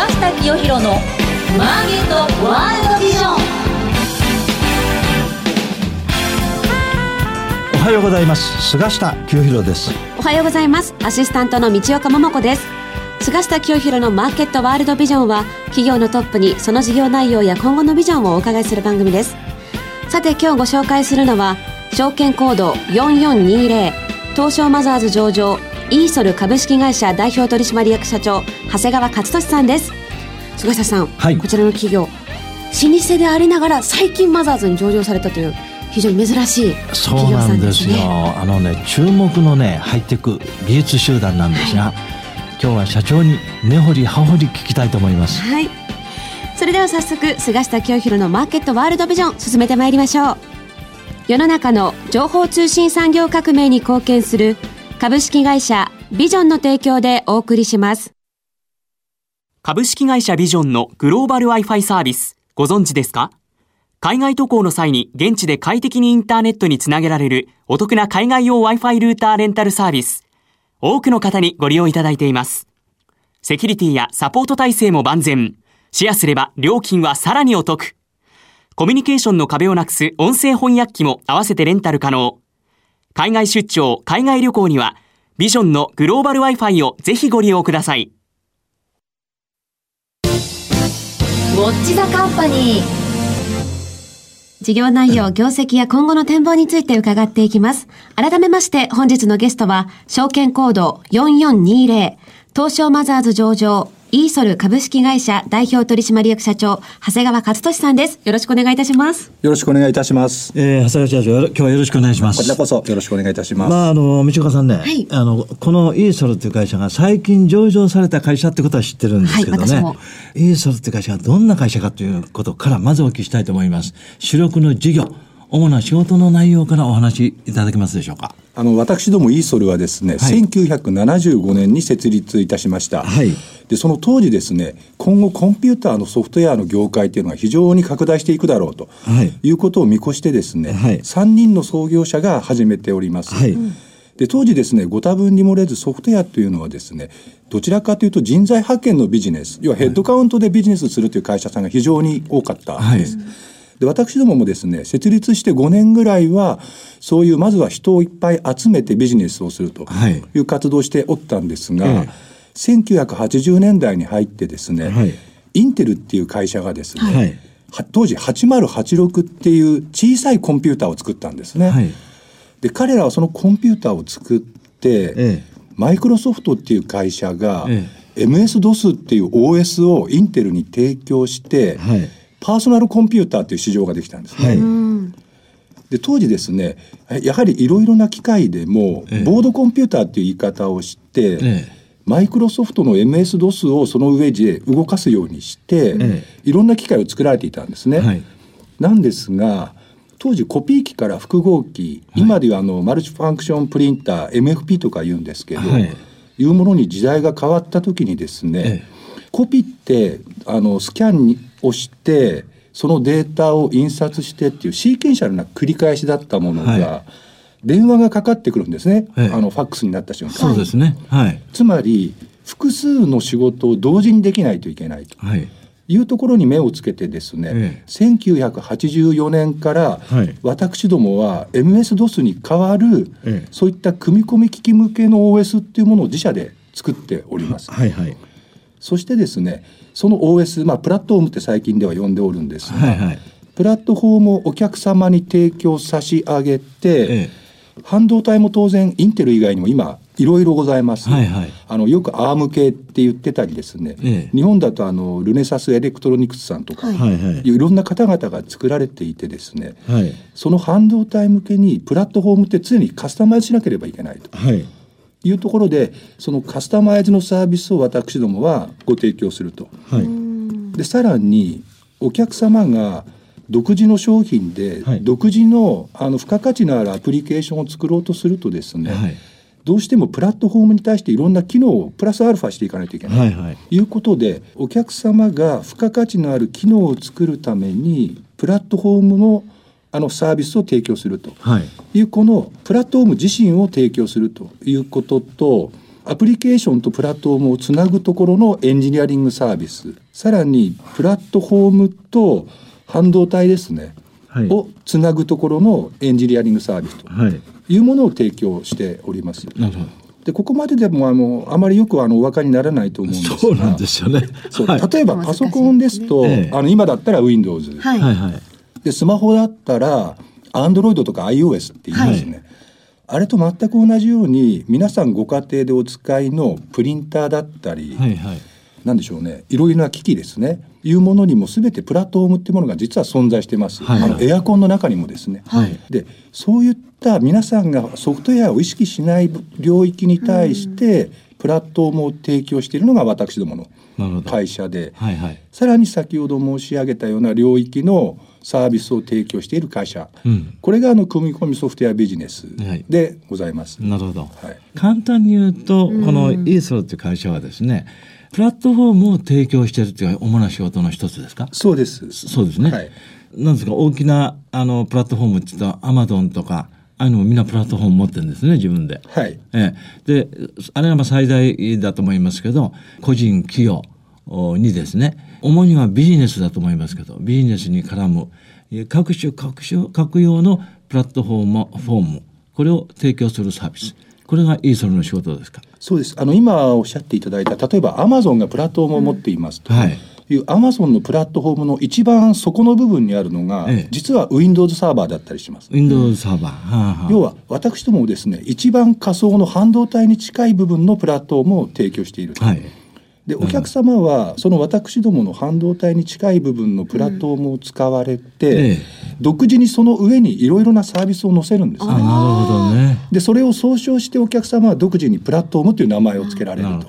菅下清弘のマーケットワールドビジョン。おはようございます。菅下清弘です。おはようございます。アシスタントの道岡桃子です。菅下清弘のマーケットワールドビジョンは企業のトップにその事業内容や今後のビジョンをお伺いする番組です。さて今日ご紹介するのは証券コード4420東証マザーズ上場イーソル株式会社代表取締役社長長谷川勝利さんです菅下さん、はい、こちらの企業老舗でありながら最近マザーズに上場されたという非常に珍しい企業さんですね。そうなんですよ。あのね注目のねハイテク技術集団なんですが、はい、今日は社長に根掘り葉掘り聞きたいと思います。はい。それでは早速菅下清弘のマーケットワールドビジョン進めてまいりましょう。世の中の情報通信産業革命に貢献する株式会社ビジョンの提供でお送りします。株式会社ビジョンのグローバル Wi-Fi サービス、ご存知ですか？海外渡航の際に現地で快適にインターネットにつなげられるお得な海外用 Wi-Fi ルーターレンタルサービス。多くの方にご利用いただいています。セキュリティやサポート体制も万全。シェアすれば料金はさらにお得。コミュニケーションの壁をなくす音声翻訳機も合わせてレンタル可能。海外出張、海外旅行にはビジョンのグローバル Wi-Fi をぜひご利用ください。ウォッチザカンパニー。事業内容、業績や今後の展望について伺っていきます。改めまして本日のゲストは、証券コード4420、東証マザーズ上場、イーソル株式会社代表取締役社長、長谷川勝利さんです。よろしくお願いいたします。よろしくお願いいたします。えー、長谷川社長、今日はよろしくお願いします。こちらこそよろしくお願いいたします。まあ、あの、道岡さんね、はい、あの、このイーソルという会社が最近上場された会社ってことは知ってるんですけどね、はい、イーソルという会社がどんな会社かということからまずお聞きしたいと思います。主力の事業。主な仕事の内容からお話しいただけますでしょうか。あの私どもイーソルはですね、はい、1975年に設立いたしました。はい、でその当時ですね、今後コンピューターのソフトウェアの業界っていうのが非常に拡大していくだろうと、はい、いうことを見越してですね、はい、3人の創業者が始めております。はい。で当時ですねご多分に漏れずソフトウェアというのはですねどちらかというと人材派遣のビジネス要はヘッドカウントでビジネスするという会社さんが非常に多かったんです。はい。で私どももですね設立して5年ぐらいはそういうまずは人をいっぱい集めてビジネスをするとい。う活動をしておったんですが、はい、1980年代に入ってですね、はい、インテルっていう会社がですね、はい、当時8086っていう小さいコンピューターを作ったんですね。で彼らはそのコンピューターを作って、ええ、マイクロソフトっていう会社が、ええ、MS-DOS っていう OS をインテルに提供して、はい。パーソナルコンピューターという市場ができたんですね。はい、で当時ですねやはりいろいろな機械でも、ええ、ボードコンピューターっていう言い方をして、え、マイクロソフトの MS-DOS をその上で動かすようにして、いろんな機械を作られていたんですね。はい、なんですが当時コピー機から複合機、はい、今ではあのマルチファンクションプリンター MFP とか言うんですけど、はい、いうものに時代が変わった時にですね、コピってあのスキャンにをしてそのデータを印刷してっていうシーケンシャルな繰り返しだったものが、はい、電話がかかってくるんですね、はい、あのファックスになった瞬間。そうですね、はい、つまり複数の仕事を同時にできないといけないと。はい。いうところに目をつけてですね、ええ、1984年から、私どもは MS-DOS に代わる、ええ、そういった組み込み機器向けの OS っていうものを自社で作っております。はいはい、そしてですねその OS、まあ、プラットフォームって最近では呼んでおるんですが、はいはい、プラットフォームをお客様に提供差し上げて、ええ、半導体も当然インテル以外にも今いろいろございます、はいはい、あのよくアーム系って言ってたりですね、ええ、日本だとあのルネサスエレクトロニクスさんとか、はい、いろんな方々が作られていてですね、はい、その半導体向けにプラットフォームって常にカスタマイズしなければいけないと。はい。いうところでそのカスタマイズのサービスを私どもはご提供すると。はい、でさらにお客様が独自の商品で、はい、独自のあの付加価値のあるアプリケーションを作ろうとするとですね、はい、どうしてもプラットフォームに対していろんな機能をプラスアルファしていかないといけない、はいはい、ということでお客様が付加価値のある機能を作るためにプラットフォームのあのサービスを提供すると。いう、このプラットフォーム自身を提供するということとアプリケーションとプラットフォームをつなぐところのエンジニアリングサービス。さらにプラットフォームと半導体ですね、はい、をつなぐところのエンジニアリングサービスとい。うものを提供しております。なるほど。でここまででもあのあまりよくあのお分かりにならないと思うんですが。そうなんですよね、はい、例えばパソコンですと、ね、あの今だったら Windows、はい、でスマホだったら Android とか iOS って言いますね、はい、あれと全く同じように皆さんご家庭でお使いのプリンターだったり、はいはい、なんでしょうね。いろいろな機器ですねいうものにも全てプラットフォームっていうものが実は存在してます、はい、あのエアコンの中にもですね、はい、でそういった皆さんがソフトウェアを意識しない領域に対してプラットフォームを提供しているのが私どもの会社で、はいはい、さらに先ほど申し上げたような領域のサービスを提供している会社、うん、これがあの組み込みソフトウェアビジネスでございます。なるほど、はい、簡単に言うとこのイーソロという会社はですね、プラットフォームを提供しているという主な仕事の一つですか？そうです。そうですね。はい、なんですか、大きなあのプラットフォームって言ったらアマゾンとか、ああいうのもみんなプラットフォーム持ってるんですね、自分で。はい。ええ、で、あれはまあ最大だと思いますけど、個人企業にですね、主にはビジネスだと思いますけど、ビジネスに絡む各種各種各用のプラットフォーム、フォーム、これを提供するサービス。これがイーソルの仕事ですか？そうです。あの今おっしゃっていただいた例えばアマゾンがプラットフォームを持っていますと、うん。はい。いうアマゾンのプラットフォームの一番底の部分にあるのが、ええ、実は Windows サーバーだったりします。Windows サーバー、はあはあ、要は私どもですね一番仮想の半導体に近い部分のプラットフォームを提供している。はいでお客様はその私どもの半導体に近い部分のプラットフォームを使われて、独自にその上にいろいろなサービスを載せるんですね。なるほどね。でそれを総称してお客様は独自にプラットフォームという名前を付けられると。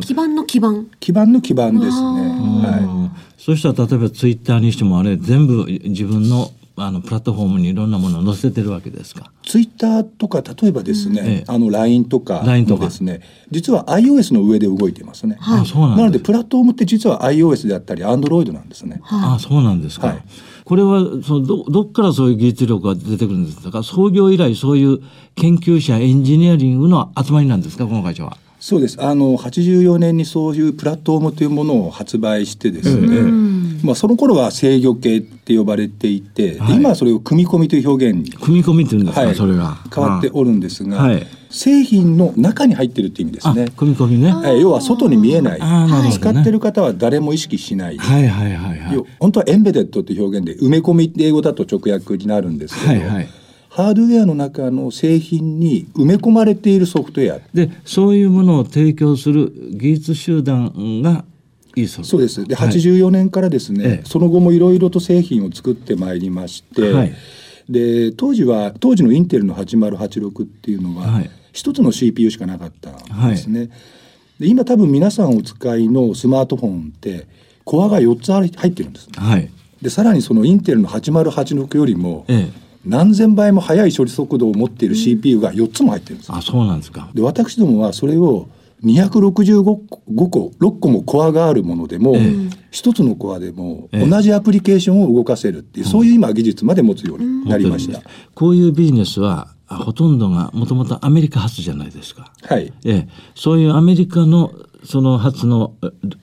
基盤の基盤。基盤の基盤ですね。はい、そしたら例えばツイッターにしてもあれ全部自分のあのプラットフォームにいろんなものを載せてるわけですか？ツイッターとか例えばですね、うん、あの LINE とかもですね実は iOS の上で動いてますね。はい、なのでプラットフォームって実は iOS であったり Android なんですね。はい、あそうなんですか。はい、これはそのどどっからそういう技術力が出てくるんですか？創業以来そういう研究者エンジニアリングの集まりなんですか？この会社は。そうですあの84年にそういうプラットフォームというものを発売してですね、うん、まあ、その頃は制御系って呼ばれていて、はい、今はそれを組み込みという表現に組み込みっていうんですか、はい、それが変わっておるんですが、はい、製品の中に入ってるっていう意味ですね。組み込みね、はい、要は外に見えない、ね、使ってる方は誰も意識しない、はいはいはいはい、本当はエンベデッドっていう表現で埋め込みって英語だと直訳になるんですけど、はいはい。ハードウェアの中の製品に埋め込まれているソフトウェア。でそういうものを提供する技術集団がいいそうです。で、はい、84年からですね、ええ、その後もいろいろと製品を作ってまいりまして、はい、で当時は当時のインテルの8086っていうのは、はい、一つの CPU しかなかったんですね、で今多分皆さんお使いのスマートフォンってコアが4つ入ってるんです、でさらにそのインテルの8086よりも、ええ。何千倍も速い処理速度を持っている CPU が4つも入ってるんです。あそうなんですか。で私どもはそれを265個6個もコアがあるものでも、えー、1つのコアでも同じアプリケーションを動かせるっていう、えー、そういう今技術まで持つようになりました。こういうビジネスはほとんどがもともとアメリカ発じゃないですか。はい。ええ、そういうアメリカのその発の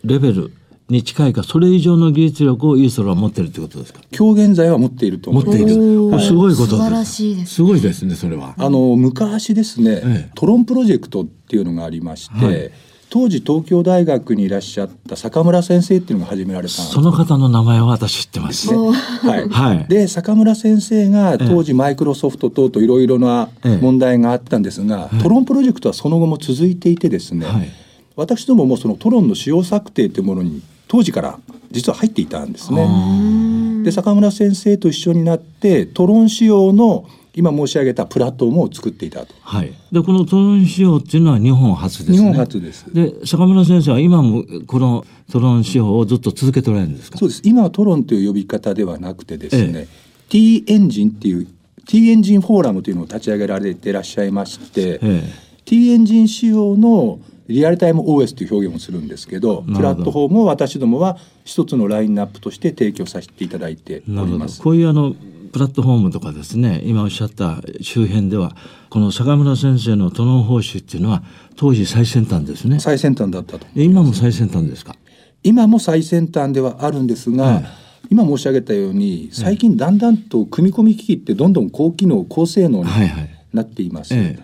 レベルに近いかそれ以上の技術力をイーソルは持ってるってことですか？今日現在は持っていると思っている。すごいこと素晴らしいです、ね、すごいですねそれは。あの昔ですね、ええ、トロンプロジェクトっていうのがありまして、はい。当時東京大学にいらっしゃった坂村先生っていうのが始められたその方の名前は私知ってます、ね、はい、はい、で坂村先生が当時マイクロソフト等といろいろな問題があったんですが、ええ、トロンプロジェクトはその後も続いていてですね、はい、私どももそのトロンの使用策定というものに当時から実は入っていたんですね。で坂村先生と一緒になってトロン仕様の今申し上げたプラットフォームを作っていたと。はい。でこのトロン仕様っていうのは日本初ですね。日本初です。で坂村先生は今もこのトロン仕様をずっと続けておられるんですか？そうです。今はトロンという呼び方ではなくてですね、ええ、T エンジンっていう T エンジンフォーラムというのを立ち上げられていらっしゃいまして、ええ、T エンジン仕様のリアルタイム OS という表現もするんですけどプラットフォームを私どもは一つのラインナップとして提供させていただいております。こういうあのプラットフォームとかですね今おっしゃった周辺ではこの坂村先生のトノン報酬っていうのは当時最先端ですね。最先端だったと今も最先端ですか？今も最先端ではあるんですが、はい、今申し上げたように最近だんだんと組み込み機器ってどんどん高機能高性能になっています。はいはい、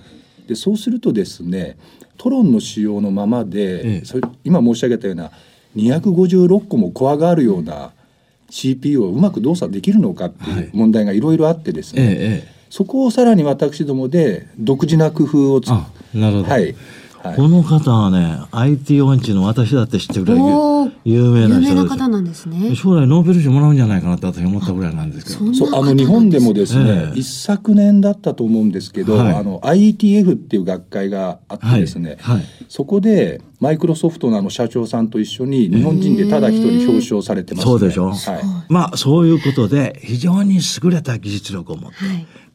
でそうするとですねトロンの仕様のままで、ええ、それ今申し上げたような256個もコアがあるような CPU をうまく動作できるのかってい。う問題がいろいろあってですね、はいえ、そこをさらに私どもで独自な工夫をつなるほど、はい、この方はね IT 音痴の私だって知ってるぐらい有名な人な方なんですね。将来ノーベル賞もらうんじゃないかなって私思ったぐらいなんですけど。そうあの日本でもですね、えー、一昨年だったと思うんですけど、はい、あの IETF っていう学会があってですね、はい。はい、そこでマイクロソフトのあの社長さんと一緒に日本人でただ一人表彰されてます、ね、そうでしょ、はい、まあそういうことで非常に優れた技術力を持って、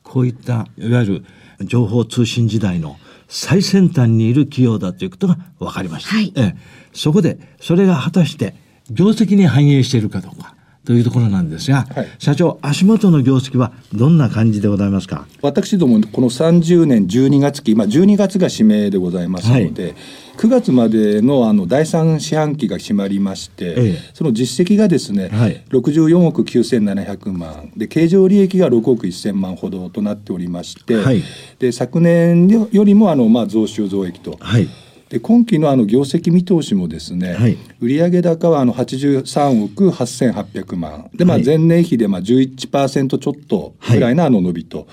こういったいわゆる情報通信時代の最先端にいる企業だということが分かりました。はい、えそこでそれが果たして業績に反映しているかどうか。というところなんですが、はい、社長足元の業績はどんな感じでございますか？私どもこの30年12月期今12月が指名でございますので、はい、9月までのあの第3四半期が決まりまして、ええ、その実績がですね、はい、64億9700万。で経常利益が6億1000万ほどとなっておりまして、はい、で昨年よりもあの、まあ、増収増益と。はいで今期のあの業績見通しもですね、はい、売上高はあの83億8800万。で、まあ、前年比でまあ11%ちょっとぐらいのあの伸びと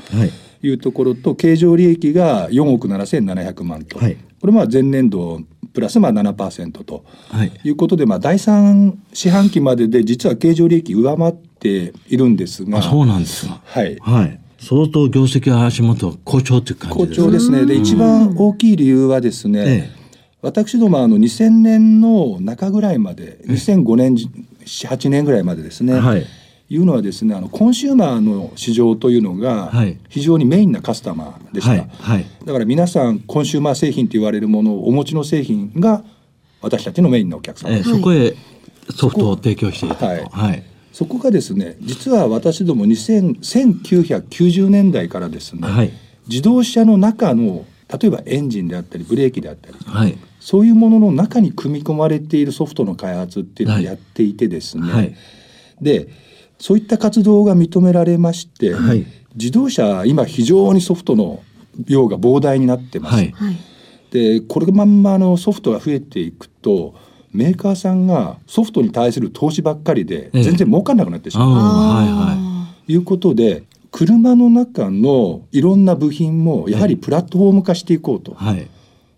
い。うところと、経常利益が4億7700万と、はい、これまあ前年度プラスまあ7%とい。うことで、まあ、第3四半期までで実は経常利益上回っているんですが。そうなんですか。はい、はい。相当業績は足元好調という感じ好調ですね。で、一番大きい理由はですね、ええ私どもあの2000年の中ぐらいまで2005年78年ぐらいまでですね、はい、いうのはですねあのコンシューマーの市場というのが非常にメインなカスタマーでした、はい。はい、だから皆さんコンシューマー製品と言われるものをお持ちの製品が私たちのメインのお客様、えそこへソフトを提供していたと、はい。はい、そこがですね実は私ども1990年代からですね、はい、自動車の中の例えばエンジンであったりブレーキであったり、はい、そういうものの中に組み込まれているソフトの開発っていうのをやっていてですね、はい、でそういった活動が認められまして、はい、自動車今非常にソフトの量が膨大になってます。はい、でこれまんまのソフトが増えていくとメーカーさんがソフトに対する投資ばっかりで全然儲かんなくなってしまう。はいはい、いうことで車の中のいろんな部品もやはりプラットフォーム化していこうと。はい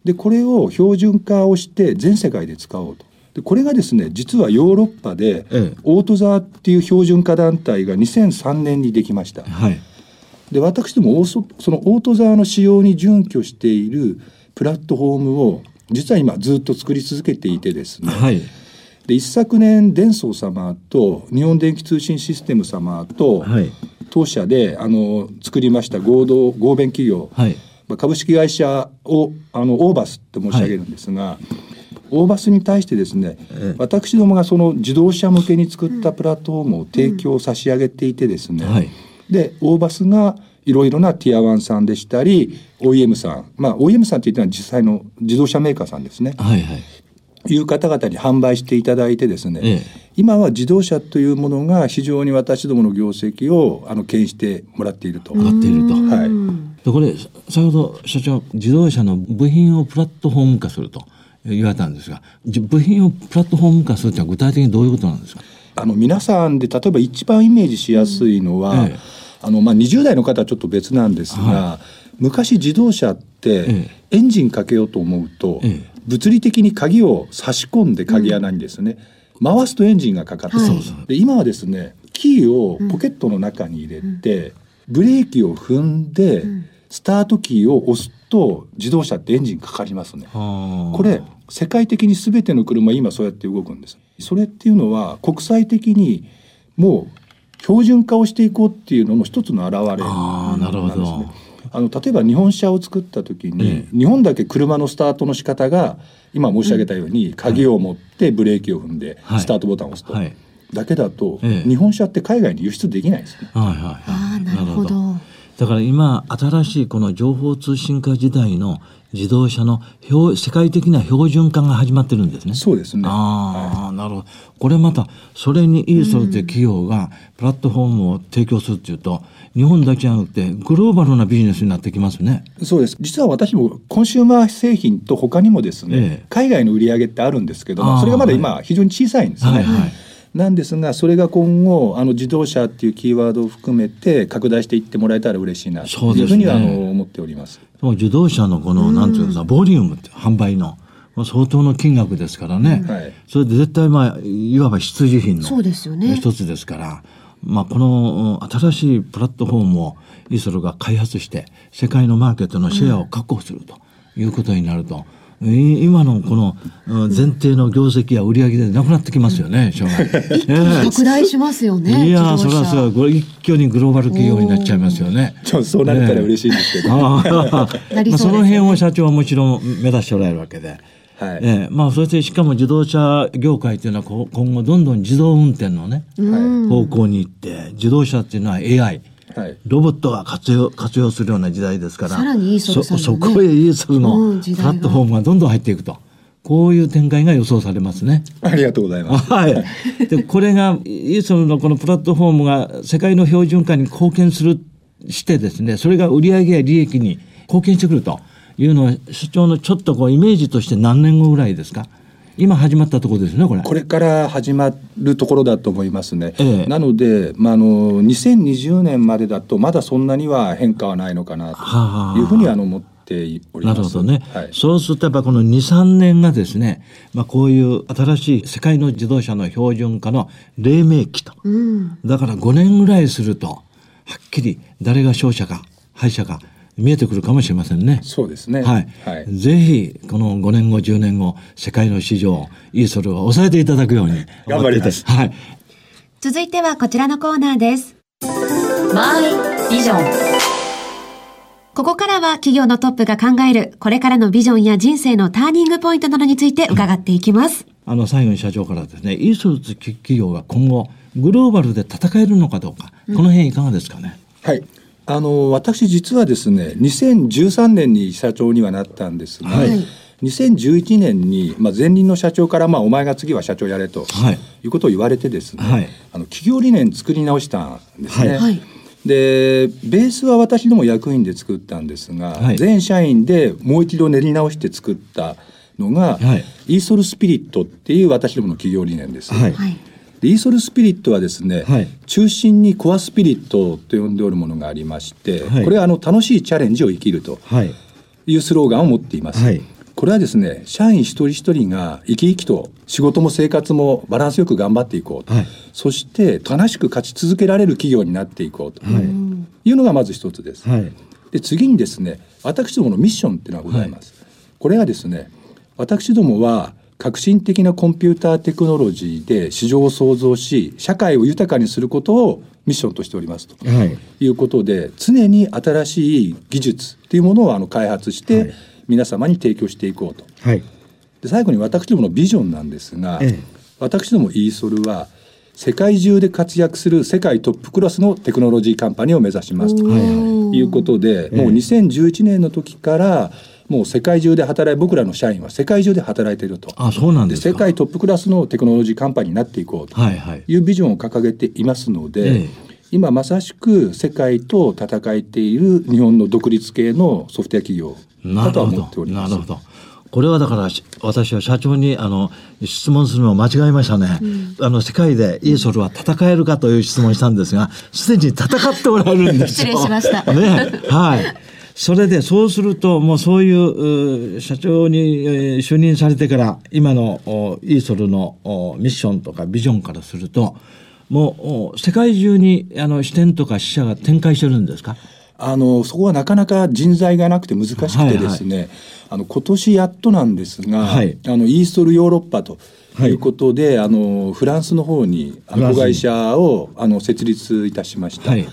でこれを標準化をして全世界で使おうと。でこれがですね実はヨーロッパで、ええ、オートザーっていう標準化団体が2003年にできました。はい、で私どもそのオートザーの仕様に準拠しているプラットフォームを実は今ずっと作り続けていてですね、はい、で一昨年デンソー様と日本電気通信システム様と、当社であの作りました合同合弁企業、はい株式会社をあのオーバスって申し上げるんですが、はい、オーバスに対してですね、ええ、私どもがその自動車向けに作ったプラットフォームを提供差し上げていてですね、うんはい、でオーバスがいろいろなティアワンさんでしたり OEM さん。まあ OEM さんって言ったのは実際の自動車メーカーさんですね。はいはい。いう方々に販売していただいてですね、ええ、今は自動車というものが非常に私どもの業績をあの牽引してもらっていると。もらっていると。はい。これ先ほど社長自動車の部品をプラットフォーム化すると言われたんですが部品をプラットフォーム化するというのは具体的にどういうことなんですか？あの皆さんで例えば一番イメージしやすいのは、うんええ、あのまあ、20代の方はちょっと別なんですが、はい、昔自動車ってエンジンかけようと思うと、え、物理的に鍵を差し込んで鍵穴にですね、うん、回すとエンジンがかかって、はい、で今はですねキーをポケットの中に入れて、うん、ブレーキを踏んで、うんスタートキーを押すと自動車ってエンジンかかりますね。これ世界的に全ての車今そうやって動くんです。それっていうのは国際的にもう標準化をしていこうっていうのの一つの表れなんですね。あの例えば日本車を作った時に、日本だけ車のスタートの仕方が今申し上げたように、鍵を持ってブレーキを踏んでスタートボタンを押すと。はい。だけだと、ええ、日本車って海外に輸出できないですね。はいはいはい、あなるほどだから今新しいこの情報通信化時代の自動車の世界的な標準化が始まってるんですね。そうですね。ああ、はい、なるほど。これまた、それにイーソルという企業がプラットフォームを提供するっていうと、日本だけじゃなくて、グローバルなビジネスになってきますね。そうです。実は私もコンシューマー製品と他にもですね、ええ、海外の売り上げってあるんですけども、それがまだ今非常に小さいんですね。はいはいなんですがそれが今後あの自動車っていうキーワードを含めて拡大していってもらえたら嬉しいなというふうには、あの思っております。自動車のこの、なんていうかボリュームって販売の相当の金額ですからね、うん。はい、それで絶対まあいわば必需品の一つですから。まあ、この新しいプラットフォームをイソルが開発して世界のマーケットのシェアを確保するということになると、今のこの前提の業績や売上でなくなってきますよね、将来。拡大しますよね。いやそれはそう、一挙にグローバル企業になっちゃいますよね。ちょそうなれたら嬉しいんですけど。まあ、その辺を社長はもちろん目指しておられるわけで。はいえー、まあそしてしかも自動車業界っていうのは今後どんどん自動運転のね、方向に行って自動車っていうのは AI、はい、ロボットが活用活用するような時代ですからさらにイーソルさん、ね、そこへイーソルのプラットフォームがどんどん入っていくと。こういう展開が予想されますね。ありがとうございます。はい。で、これが、イーソルのこのプラットフォームが世界の標準化に貢献する、してですね、それが売上や利益に貢献してくるというのは、社長のちょっとこうイメージとして何年後ぐらいですか？今始まったところですねこれ。これから始まるところだと思いますね、ええ、なので、まあ、あの2020年までだとまだそんなには変化はないのかなというふうには思っております。なるほどね、はい、そうするとやっぱこの23年がですね、まあ、こういう新しい世界の自動車の標準化の黎明期と、うん、だから5年ぐらいするとはっきり誰が勝者か敗者か見えてくるかもしれませんね。そうですね。はい。はい、ぜひ、この5年後、10年後、世界の市場、イーソルを抑えていただくように頑張ります。はい。続いてはこちらのコーナーです。マイビジョン。ここからは企業のトップが考える、これからのビジョンや人生のターニングポイントなどについて伺っていきます。あの、最後に社長からですね、イーソル企業が今後、グローバルで戦えるのかどうか、この辺いかがですかね？はい。あの私実はですね2013年に社長にはなったんですが、はい、2011年に、まあ、前任の社長から、まあ、お前が次は社長やれと、はい、いうことを言われてですね、はい、あの企業理念作り直したんですね。はい、でベースは私ども役員で作ったんですが、全社員でもう一度練り直して作ったのが、イーソルスピリットっていう私どもの企業理念です。はいでイーソルスピリットはですね、はい、中心にコアスピリットと呼んでおるものがありまして、はい、これはあの楽しいチャレンジを生きるとい。うスローガンを持っています。はい、これはですね社員一人一人が生き生きと仕事も生活もバランスよく頑張っていこうと、そして楽しく勝ち続けられる企業になっていこうと。い。うのがまず一つです。で次にですね私どものミッションっていうのがございます。これはですね私どもは革新的なコンピューターテクノロジーで市場を創造し社会を豊かにすることをミッションとしておりますと、はい、いうことで常に新しい技術っていうものをあの開発して皆様に提供していこうと。はい、で最後に私どものビジョンなんですが、ええ、私どもイーソルは世界中で活躍する世界トップクラスのテクノロジーカンパニーを目指しますと。いうことで、もう2011年の時からもう世界中で働い僕らの社員は世界中で働いていると。あそうなんです世界トップクラスのテクノロジーカンパニーになっていこうと。いうビジョンを掲げていますので、はいはい、今まさしく世界と戦えている日本の独立系のソフトウェア企業だとは思っております。なるほど。これはだから私は社長にあの質問するのを間違えましたね、うん、あの世界でイーソルは戦えるかという質問をしたんですがすでに戦っておられるんですよ。失礼しました。ね、はい。それでそうするともうそういう社長に就任されてから今のイーソルのミッションとかビジョンからするともう世界中にあの支店とか支社が展開してるんですか？あのそこはなかなか人材がなくて難しくてですね、はいはい、あの今年やっとなんですが、はい、あのイーストルヨーロッパとい。うことで、はい、あのフランスの方に。子会社をあの設立いたしました。はい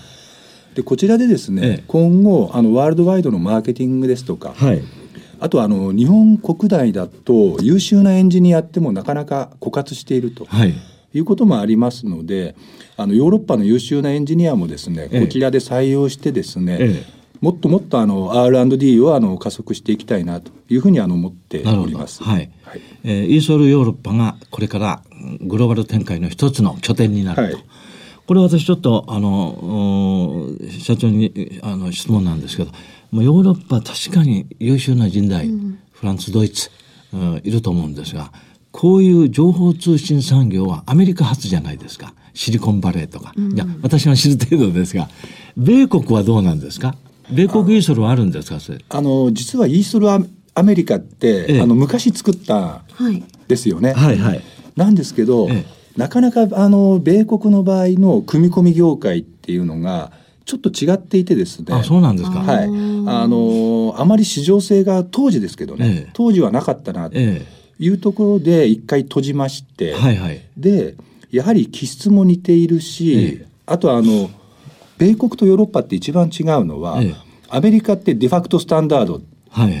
でこちらでですね、ええ、今後あのワールドワイドのマーケティングですとか、はい、あとあの日本国内だと優秀なエンジニアってもなかなか枯渇していると。はいいうこともありますのであのヨーロッパの優秀なエンジニアもですねこちらで採用してですね、ええもっともっとあの R&D をあの加速していきたいなというふうにあの思っております。はい。はい、えー、イーソルヨーロッパがこれからグローバル展開の一つの拠点になると。はい、これ私ちょっとあの社長にあの質問なんですけど、もうヨーロッパ確かに優秀な人材、うん、フランスドイツ、うん、いると思うんですが、こういう情報通信産業はアメリカ発じゃないですか。シリコンバレーとか。うん、いや私が知る程度ですが、米国はどうなんですか？米国イーソルはあるんですか？あの実はイーソルアメリカって、ええ、あの昔作ったですよね。はいはい、なんですけど、え、なかなかあの米国の場合の組み込み業界っていうのがちょっと違っていてですね。あそうなんですか。はい。あのあまり市場性が当時ですけどね、当時はなかったなというところで一回閉じまして、はいはい、でやはり気質も似ているし、あとあの米国とヨーロッパって一番違うのは、ええ、アメリカってデファクトスタンダードって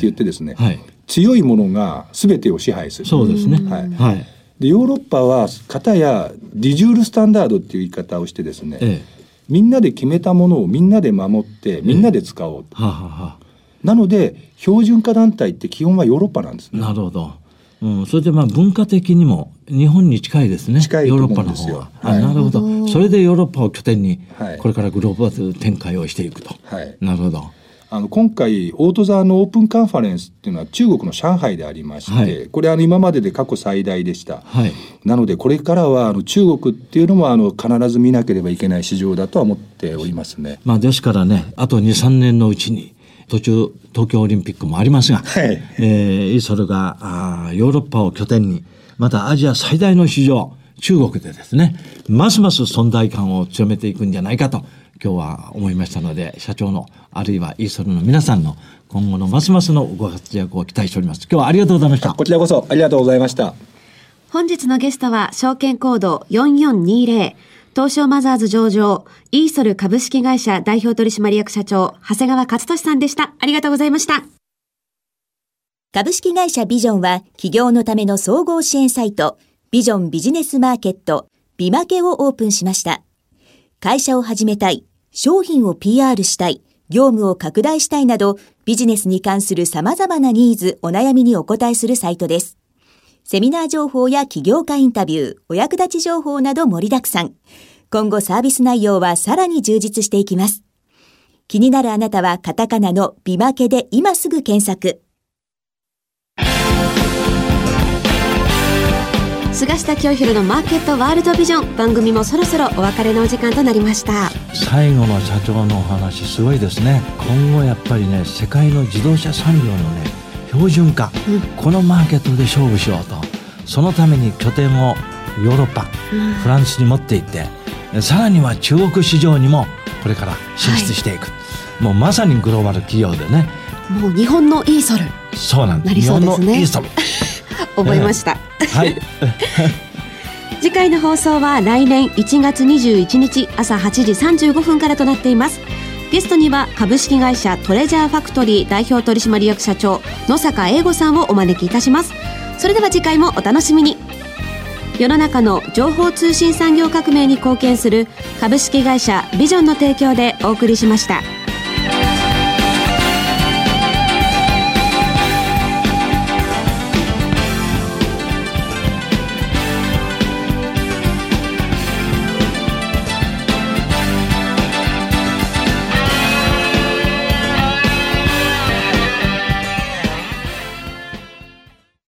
言ってですね、はいはい、強いものが全てを支配する。そうですね。はい。はい、でヨーロッパは片やディジュールスタンダードっていう言い方をしてですね、ええ、みんなで決めたものをみんなで守ってみんなで使おうと。はははなので標準化団体って基本はヨーロッパなんですね。なるほど。うん、それでまあ文化的にも日本に近いですね。近いヨーロッパの方は。はい、なるほど。それでヨーロッパを拠点に、これからグローバル展開をしていくと。はい、なるほど。あの今回オートザーのオープンカンファレンスっていうのは中国の上海でありまして、はい、これあの今までで過去最大でした、はい、なのでこれからはあの中国っていうのもあの必ず見なければいけない市場だとは思っておりますね。まあ、ですからねあと23年のうちに途中東京オリンピックもありますが、はい、えー、イーソルがあヨーロッパを拠点にまたアジア最大の市場中国でですねますます存在感を強めていくんじゃないかと今日は思いましたので社長のあるいはイーソルの皆さんの今後のますますのご活躍を期待しております今日はありがとうございましたこちらこそありがとうございました本日のゲストは証券コード4420東証マザーズ上場、イーソル株式会社代表取締役社長、長谷川勝利さんでした。ありがとうございました。株式会社ビジョンは、企業のための総合支援サイト、ビジョンビジネスマーケット、ビマケをオープンしました。会社を始めたい、商品を PR したい、業務を拡大したいなど、ビジネスに関する様々なニーズ、お悩みにお答えするサイトです。セミナー情報や起業家インタビュー、お役立ち情報など盛りだくさん。今後サービス内容はさらに充実していきます。気になるあなたはカタカナのビマケで今すぐ検索。菅下清弘のマーケットワールドビジョン。番組もそろそろお別れのお時間となりました。最後の社長のお話すごいですね。今後やっぱりね世界の自動車産業のね標準化、うん、このマーケットで勝負しようと。そのために拠点をヨーロッパ、うん、フランスに持っていってさらには中国市場にもこれから進出していく、はい、もうまさにグローバル企業でね。もう日本のイーソル。そうなんです、ね、日本のイーソル覚えました、はい。次回の放送は来年1月21日朝8時35分からとなっています。ゲストには株式会社トレジャーファクトリー代表取締役社長野坂英吾さんをお招きいたします。それでは次回もお楽しみに。世の中の情報通信産業革命に貢献する株式会社ビジョンの提供でお送りしました。